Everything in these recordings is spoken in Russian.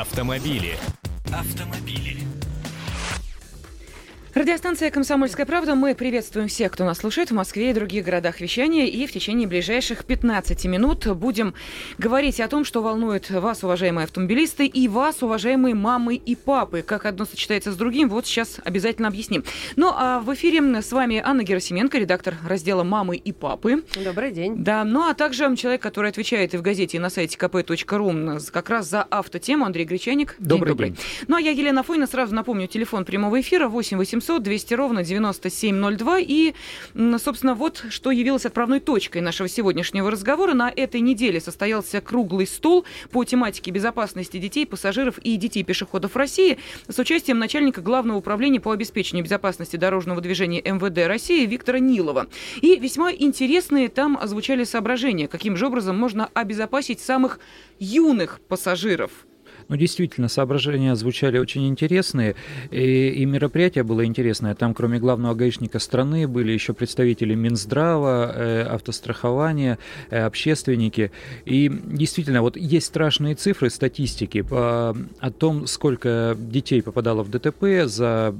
Автомобили. Автомобили. Радиостанция «Комсомольская правда». Мы приветствуем всех, кто нас слушает в Москве и других городах вещания. И в течение ближайших 15 минут будем говорить о том, что волнует вас, уважаемые автомобилисты, и вас, уважаемые мамы и папы. Как одно сочетается с другим, вот сейчас обязательно объясним. Ну, а в эфире с вами Анна Герасименко, редактор раздела «Мамы и папы». Добрый день. Да, ну а также человек, который отвечает и в газете, и на сайте kp.ru как раз за автотему, Андрей Гречаник. Добрый день. день. Ну, а я, Елена Фойна, сразу напомню, телефон прямого эфира 8 800 800 200 ровно 9702. И, собственно, вот что явилось отправной точкой нашего сегодняшнего разговора. На этой неделе состоялся круглый стол по тематике безопасности детей, пассажиров и детей-пешеходов России с участием начальника Главного управления по обеспечению безопасности дорожного движения МВД России Виктора Нилова. И весьма интересные там озвучали соображения, каким же образом можно обезопасить самых юных пассажиров ну, действительно, соображения звучали очень интересные, и, и мероприятие было интересное. Там, кроме главного гаишника страны, были еще представители Минздрава, э, автострахования, э, общественники. И действительно, вот есть страшные цифры, статистики по, о том, сколько детей попадало в ДТП за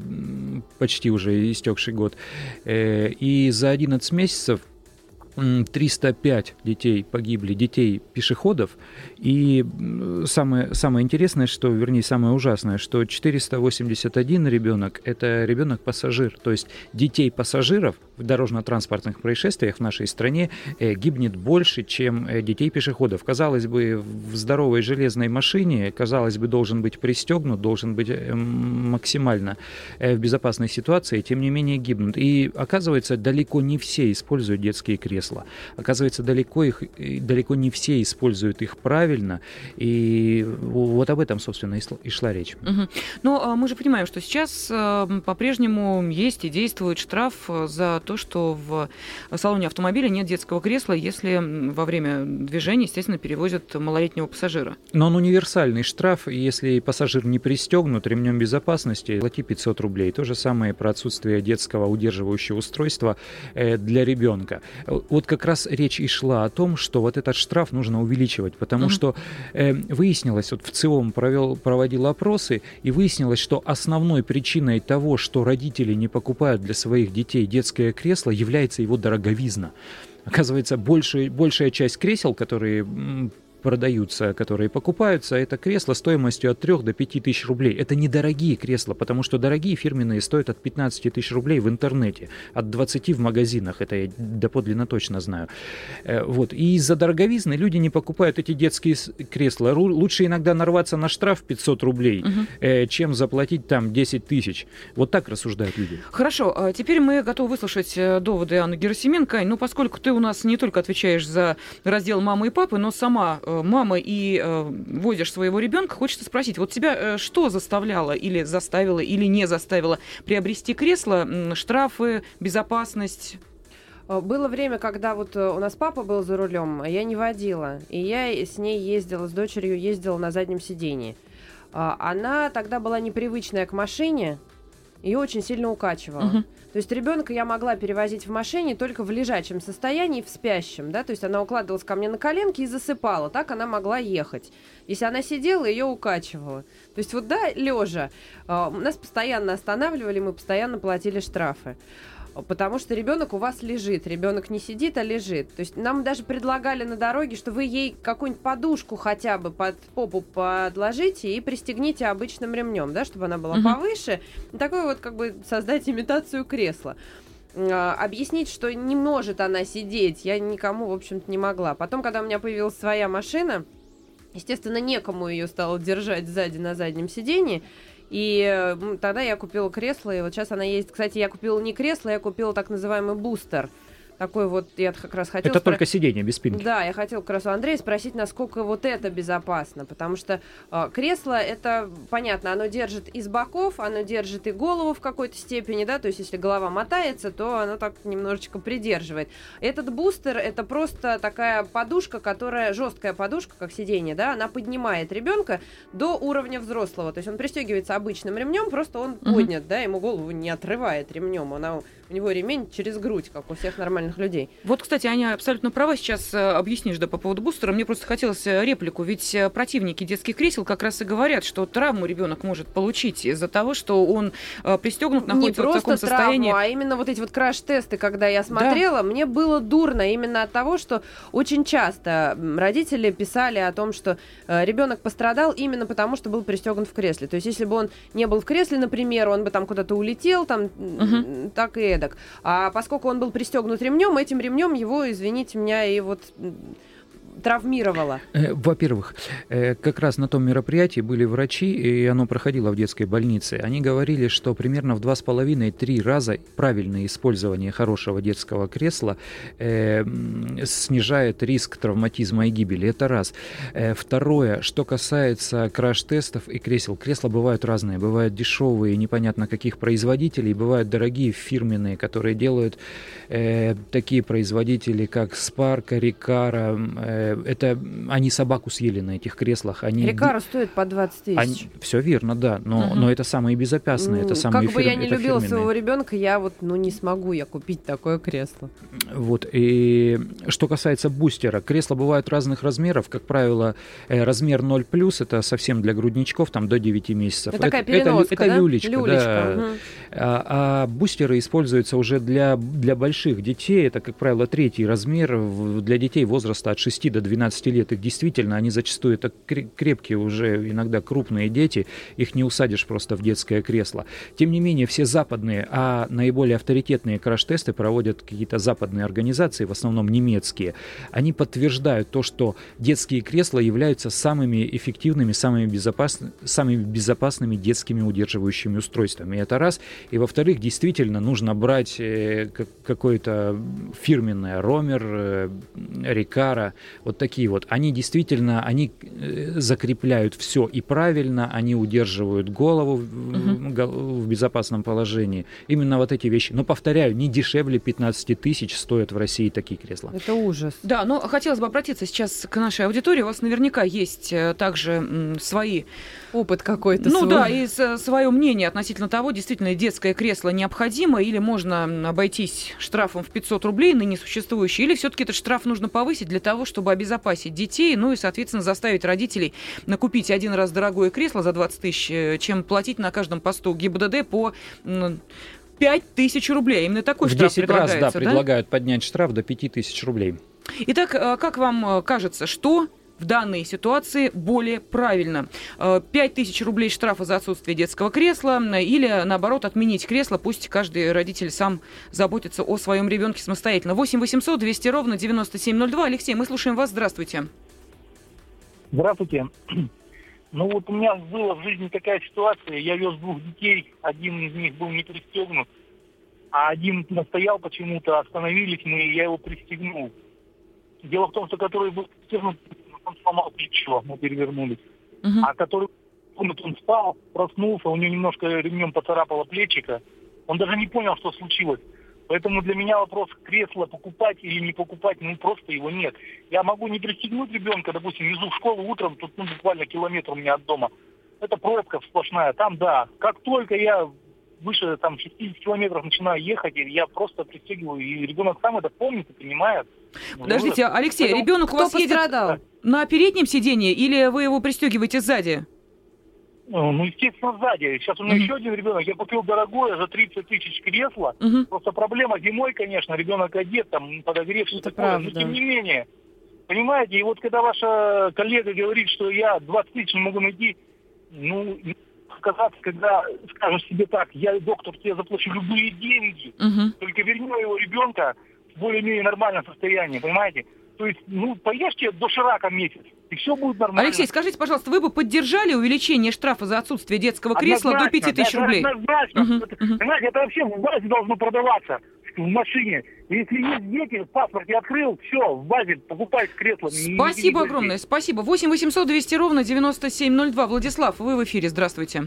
почти уже истекший год. Э, и за 11 месяцев 305 детей погибли, детей пешеходов, и самое, самое интересное, что, вернее, самое ужасное, что 481 ребенок – это ребенок-пассажир, то есть детей пассажиров в дорожно-транспортных происшествиях в нашей стране э, гибнет больше, чем э, детей пешеходов. Казалось бы, в здоровой железной машине, казалось бы, должен быть пристегнут, должен быть э, максимально в безопасной ситуации, тем не менее гибнут. И оказывается, далеко не все используют детские кресла. Оказывается, далеко, их, далеко не все используют их правильно, и вот об этом, собственно, и шла речь. Угу. Но мы же понимаем, что сейчас по-прежнему есть и действует штраф за то, что в салоне автомобиля нет детского кресла, если во время движения, естественно, перевозят малолетнего пассажира. Но он универсальный штраф, если пассажир не пристегнут ремнем безопасности, плати 500 рублей. То же самое про отсутствие детского удерживающего устройства э, для ребенка вот как раз речь и шла о том, что вот этот штраф нужно увеличивать, потому mm-hmm. что э, выяснилось, вот в ЦИОМ провел, проводил опросы, и выяснилось, что основной причиной того, что родители не покупают для своих детей детское кресло, является его дороговизна. Оказывается, большая, большая часть кресел, которые продаются, которые покупаются, это кресла стоимостью от 3 до 5 тысяч рублей. Это недорогие кресла, потому что дорогие фирменные стоят от 15 тысяч рублей в интернете, от 20 в магазинах, это я доподлинно точно знаю. Э, вот. И из-за дороговизны люди не покупают эти детские кресла. Лучше иногда нарваться на штраф 500 рублей, угу. чем заплатить там 10 тысяч. Вот так рассуждают люди. Хорошо, а теперь мы готовы выслушать э, доводы Анны Герасименко. Ну, поскольку ты у нас не только отвечаешь за раздел мамы и папы, но сама мама и э, возишь своего ребенка, хочется спросить, вот тебя э, что заставляло или заставило, или не заставило приобрести кресло, штрафы, безопасность? Э, было время, когда вот э, у нас папа был за рулем, а я не водила. И я с ней ездила, с дочерью ездила на заднем сидении. А, она тогда была непривычная к машине, ее очень сильно укачивала. Uh-huh. То есть ребенка я могла перевозить в машине только в лежачем состоянии, в спящем, да, то есть она укладывалась ко мне на коленки и засыпала, так она могла ехать. Если она сидела, ее укачивала. То есть вот да, лежа, э, нас постоянно останавливали, мы постоянно платили штрафы потому что ребенок у вас лежит, ребенок не сидит, а лежит. То есть нам даже предлагали на дороге, что вы ей какую-нибудь подушку хотя бы под попу подложите и пристегните обычным ремнем, да, чтобы она была угу. повыше. Такой вот как бы создать имитацию кресла а, объяснить, что не может она сидеть, я никому, в общем-то, не могла. Потом, когда у меня появилась своя машина, естественно, некому ее стало держать сзади на заднем сидении, и тогда я купила кресло, и вот сейчас она есть. Кстати, я купила не кресло, я купила так называемый бустер такой вот, я как раз хотела... Это спро... только сиденье без спинки. Да, я хотела как раз у Андрея спросить, насколько вот это безопасно, потому что э, кресло, это, понятно, оно держит из боков, оно держит и голову в какой-то степени, да, то есть если голова мотается, то оно так немножечко придерживает. Этот бустер, это просто такая подушка, которая, жесткая подушка, как сиденье, да, она поднимает ребенка до уровня взрослого, то есть он пристегивается обычным ремнем, просто он поднят, да, ему голову не отрывает ремнем, она, у него ремень через грудь, как у всех нормальных людей. Вот, кстати, Аня абсолютно права. Сейчас э, объяснишь, да, по поводу бустера. Мне просто хотелось э, реплику. Ведь э, противники детских кресел как раз и говорят, что травму ребенок может получить из-за того, что он пристегнут, находится Не в таком состоянии. Травму, а именно вот эти вот краш-тесты, когда я смотрела, да. мне было дурно именно от того, что очень часто родители писали о том, что ребенок пострадал именно потому, что был пристегнут в кресле. То есть, если бы он не был в кресле, например, он бы там куда-то улетел, там угу. так и эдак. А поскольку он был пристегнут ремнем, этим ремнем его, извините меня, и вот травмировало? Э, во-первых, э, как раз на том мероприятии были врачи, и оно проходило в детской больнице. Они говорили, что примерно в два с половиной-три раза правильное использование хорошего детского кресла э, снижает риск травматизма и гибели. Это раз. Второе, что касается краш-тестов и кресел. Кресла бывают разные. Бывают дешевые, непонятно каких производителей, бывают дорогие, фирменные, которые делают э, такие производители, как Spark, э, это они собаку съели на этих креслах. Они, Рикара стоит по 20 тысяч. Они, все верно, да, но, угу. но это самые безопасные, это самые Как бы я не любила фирменные. своего ребенка, я вот ну не смогу я купить такое кресло. Вот и что касается бустера, кресла бывают разных размеров, как правило, э, размер 0 плюс это совсем для грудничков там до 9 месяцев. Это, такая переноска, это, это да? люлечка, люлечка да. Угу. А, а бустеры используются уже для для больших детей, это как правило третий размер для детей возраста от 6 до 12 лет, их действительно, они зачастую это крепкие уже иногда крупные дети, их не усадишь просто в детское кресло. Тем не менее, все западные, а наиболее авторитетные краш-тесты проводят какие-то западные организации, в основном немецкие, они подтверждают то, что детские кресла являются самыми эффективными, самыми, безопасными, самыми безопасными детскими удерживающими устройствами. Это раз. И во-вторых, действительно нужно брать э, какое-то фирменное Ромер, э, Рикара, вот такие вот. Они действительно, они э, закрепляют все и правильно, они удерживают голову угу. в, в безопасном положении. Именно вот эти вещи. Но, повторяю, не дешевле 15 тысяч стоят в России такие кресла. Это ужас. Да, но хотелось бы обратиться сейчас к нашей аудитории. У вас наверняка есть э, также свои... Опыт какой-то Ну свой. да, и свое мнение относительно того, действительно детское кресло необходимо или можно обойтись штрафом в 500 рублей, ныне существующий, или все-таки этот штраф нужно повысить для того, чтобы обезопасить детей, ну и, соответственно, заставить родителей накупить один раз дорогое кресло за 20 тысяч, э, чем платить на каждом посту ГИБДД по 5 тысяч рублей. Именно такой в штраф 10 раз, да, предлагают поднять штраф до 5 тысяч рублей. Итак, э, как вам э, кажется, что в данной ситуации более правильно. 5 тысяч рублей штрафа за отсутствие детского кресла или, наоборот, отменить кресло. Пусть каждый родитель сам заботится о своем ребенке самостоятельно. 8 800 200 ровно 9702. Алексей, мы слушаем вас. Здравствуйте. Здравствуйте. Ну вот у меня была в жизни такая ситуация. Я вез двух детей, один из них был не пристегнут, а один настоял почему-то, остановились мы, и я его пристегнул. Дело в том, что который был пристегнут, он сломал плечо, мы перевернулись. Uh-huh. А который он спал, проснулся, у него немножко ремнем поцарапало плечико. Он даже не понял, что случилось. Поэтому для меня вопрос кресла покупать или не покупать, ну просто его нет. Я могу не пристегнуть ребенка, допустим, везу в школу утром, тут ну, буквально километр у меня от дома. Это пробка сплошная, там да. Как только я выше там 60 километров начинаю ехать, я просто пристегиваю, и ребенок сам это помнит и понимает. Ну, Подождите, Алексей, Поэтому ребенок у вас пострадал? едет на переднем сиденье или вы его пристегиваете сзади? Ну, ну, естественно, сзади. Сейчас у меня mm-hmm. еще один ребенок. Я купил дорогое за 30 тысяч кресло. Mm-hmm. Просто проблема зимой, конечно, ребенок одет, там подогрев, все такое. Правда. Но тем не менее, понимаете, и вот когда ваша коллега говорит, что я 20 тысяч не могу найти, ну, сказать, когда скажешь себе так, я, доктор, тебе заплачу любые деньги, uh-huh. только верни моего ребенка в более-менее нормальном состоянии, понимаете? То есть, ну, поешьте до ширака месяц, и все будет нормально. Алексей, скажите, пожалуйста, вы бы поддержали увеличение штрафа за отсутствие детского кресла однозначно, до 5 тысяч рублей? Однозначно. Угу, это, угу. Понимаете, это вообще в базе должно продаваться в машине. Если есть дети, в паспорте открыл, все, в базе покупайте кресло. Спасибо огромное, спасибо. 8 800 200 ровно 9702. Владислав, вы в эфире, здравствуйте.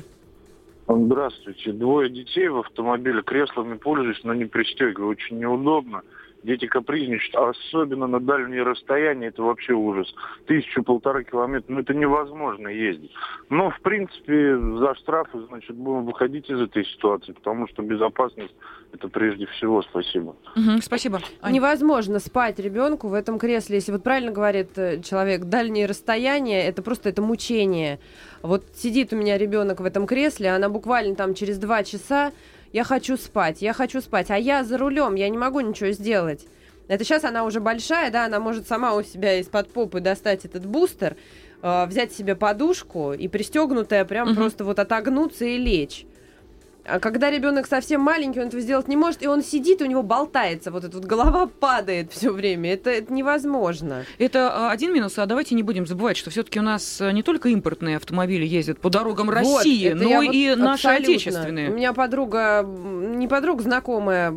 Здравствуйте. Двое детей в автомобиле, креслами пользуюсь, но не пристегиваю. Очень неудобно. Дети капризничают, особенно на дальние расстояния, это вообще ужас. Тысячу-полтора километров, ну это невозможно ездить. Но, в принципе, за штрафы, значит, будем выходить из этой ситуации, потому что безопасность это прежде всего. Спасибо. Угу, спасибо. Аня. Невозможно спать ребенку в этом кресле, если вот правильно говорит э, человек, дальние расстояния, это просто это мучение. Вот сидит у меня ребенок в этом кресле, она буквально там через два часа я хочу спать, я хочу спать, а я за рулем, я не могу ничего сделать. Это сейчас она уже большая, да, она может сама у себя из-под попы достать этот бустер, э, взять себе подушку и пристегнутая прям угу. просто вот отогнуться и лечь. А когда ребенок совсем маленький, он этого сделать не может, и он сидит, у него болтается, вот эта вот голова падает все время. Это, это невозможно. Это а, один минус, а давайте не будем забывать, что все-таки у нас э, не только импортные автомобили ездят по дорогам России, вот, но и вот наши отечественные. У меня подруга, не подруга, знакомая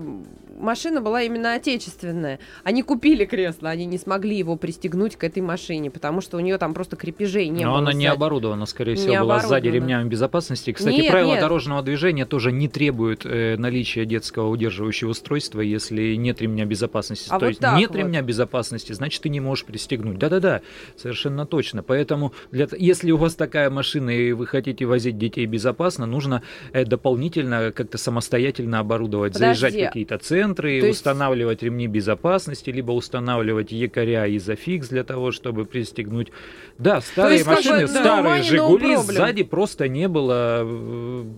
машина была именно отечественная. Они купили кресло, они не смогли его пристегнуть к этой машине, потому что у нее там просто крепежей не Но было. она сзади. не оборудована, скорее всего, была сзади ремнями безопасности. Кстати, нет, правила нет. дорожного движения тоже не требуют э, наличия детского удерживающего устройства, если нет ремня безопасности. А То вот есть нет вот. ремня безопасности, значит, ты не можешь пристегнуть. Да-да-да, совершенно точно. Поэтому, для, если у вас такая машина и вы хотите возить детей безопасно, нужно э, дополнительно как-то самостоятельно оборудовать, Подожди. заезжать какие-то центры, центры, То устанавливать ремни безопасности, либо устанавливать якоря и зафикс для того, чтобы пристегнуть. Да, старые есть, машины, как бы, старые Жигули сзади просто не было,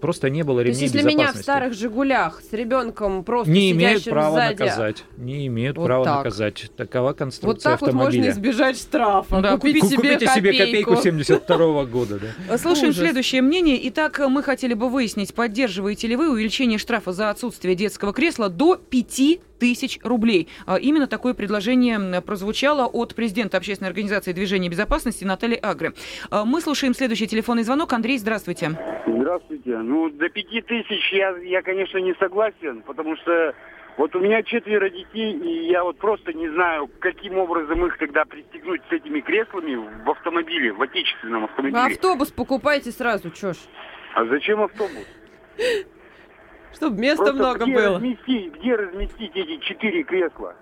просто не было ремней безопасности. То есть, если меня в старых Жигулях с ребенком просто не имеют права сзади... наказать, не имеют вот права так. наказать. Такова конструкция вот так автомобиля. Вот можно избежать штрафа. Да, купить себе купите копейку. себе копейку 72 года. Да. Слушаем Ужас. следующее мнение. Итак, мы хотели бы выяснить, поддерживаете ли вы увеличение штрафа за отсутствие детского кресла до 5 тысяч рублей. А, именно такое предложение прозвучало от президента общественной организации движения безопасности Натальи Агры. А, мы слушаем следующий телефонный звонок. Андрей, здравствуйте. Здравствуйте. Ну, до пяти тысяч я, я, конечно, не согласен, потому что вот у меня четверо детей, и я вот просто не знаю, каким образом их тогда пристегнуть с этими креслами в автомобиле, в отечественном автомобиле. Автобус покупайте сразу, чё ж. А зачем автобус? Чтобы места Просто много где было. Разместить, где разместить эти четыре кресла?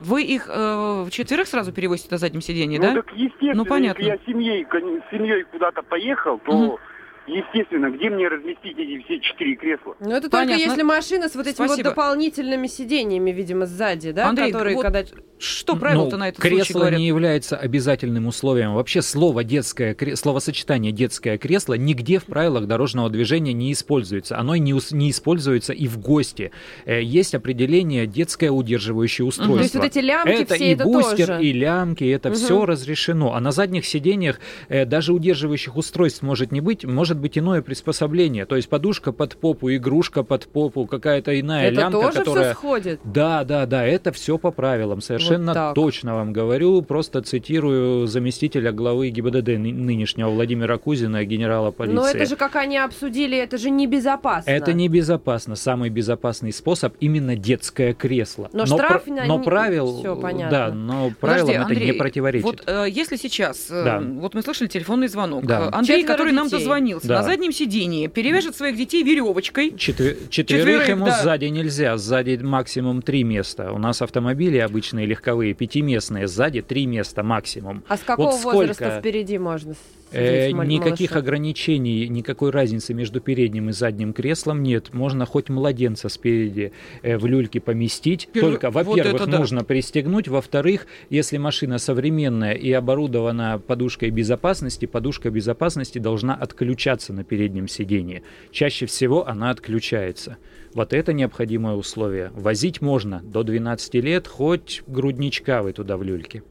Вы их э, четверых сразу перевозите на заднем сиденье, ну, да? Так естественно, ну, понятно. если я семьей, с семьей куда-то поехал, то угу. Естественно, где мне разместить эти все четыре кресла? Ну, это Понятно. только если машина с вот этими вот дополнительными сиденьями, видимо, сзади, да? Андрей, которые, вот когда... что правило-то ну, на этот кресло говорят? не является обязательным условием. Вообще слово детское, словосочетание детское кресло нигде в правилах дорожного движения не используется. Оно не, не используется и в гости. Э, есть определение детское удерживающее устройство. Угу. То есть вот эти лямки это все и бустер, тоже. и лямки, это угу. все разрешено. А на задних сиденьях э, даже удерживающих устройств может не быть, может может быть иное приспособление. То есть подушка под попу, игрушка под попу, какая-то иная это лямка, тоже которая... все сходит? Да, да, да, это все по правилам. Совершенно вот точно вам говорю. Просто цитирую заместителя главы ГИБДД нынешнего Владимира Кузина, генерала полиции. Но это же, как они обсудили, это же небезопасно. Это небезопасно. Самый безопасный способ именно детское кресло. Но, но штраф... Про... Но правил... Все понятно. Да, но правилам Подожди, Андрей, это не противоречит. Вот э, если сейчас... Э, да. Вот мы слышали телефонный звонок. Да. Андрей, Четверо который детей. нам дозвонился, да. на заднем сидении перевяжет своих детей веревочкой. Четвер... Четверых, Четверых ему да. сзади нельзя, сзади максимум три места. У нас автомобили обычные легковые пятиместные, сзади три места максимум. А с какого вот возраста впереди можно? Э, никаких малыша. ограничений, никакой разницы между передним и задним креслом нет. Можно хоть младенца спереди э, в люльке поместить. Пер... Только, во-первых, вот нужно да. пристегнуть. Во-вторых, если машина современная и оборудована подушкой безопасности, подушка безопасности должна отключаться на переднем сидении. Чаще всего она отключается. Вот это необходимое условие. Возить можно до 12 лет, хоть грудничка вы туда в люльке.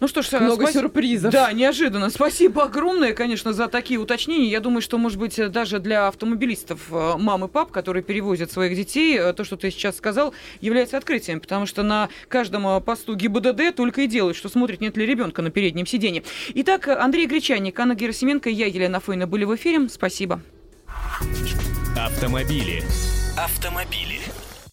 Ну что ж, много спас... сюрпризов. Да, неожиданно. Спасибо огромное, конечно, за такие уточнения. Я думаю, что, может быть, даже для автомобилистов э, мам и пап, которые перевозят своих детей, э, то, что ты сейчас сказал, является открытием, потому что на каждом э, посту ГИБДД только и делают, что смотрит, нет ли ребенка на переднем сиденье. Итак, Андрей Гречаник, Анна Герасименко и я, Елена Фойна, были в эфире. Спасибо. Автомобили. Автомобили.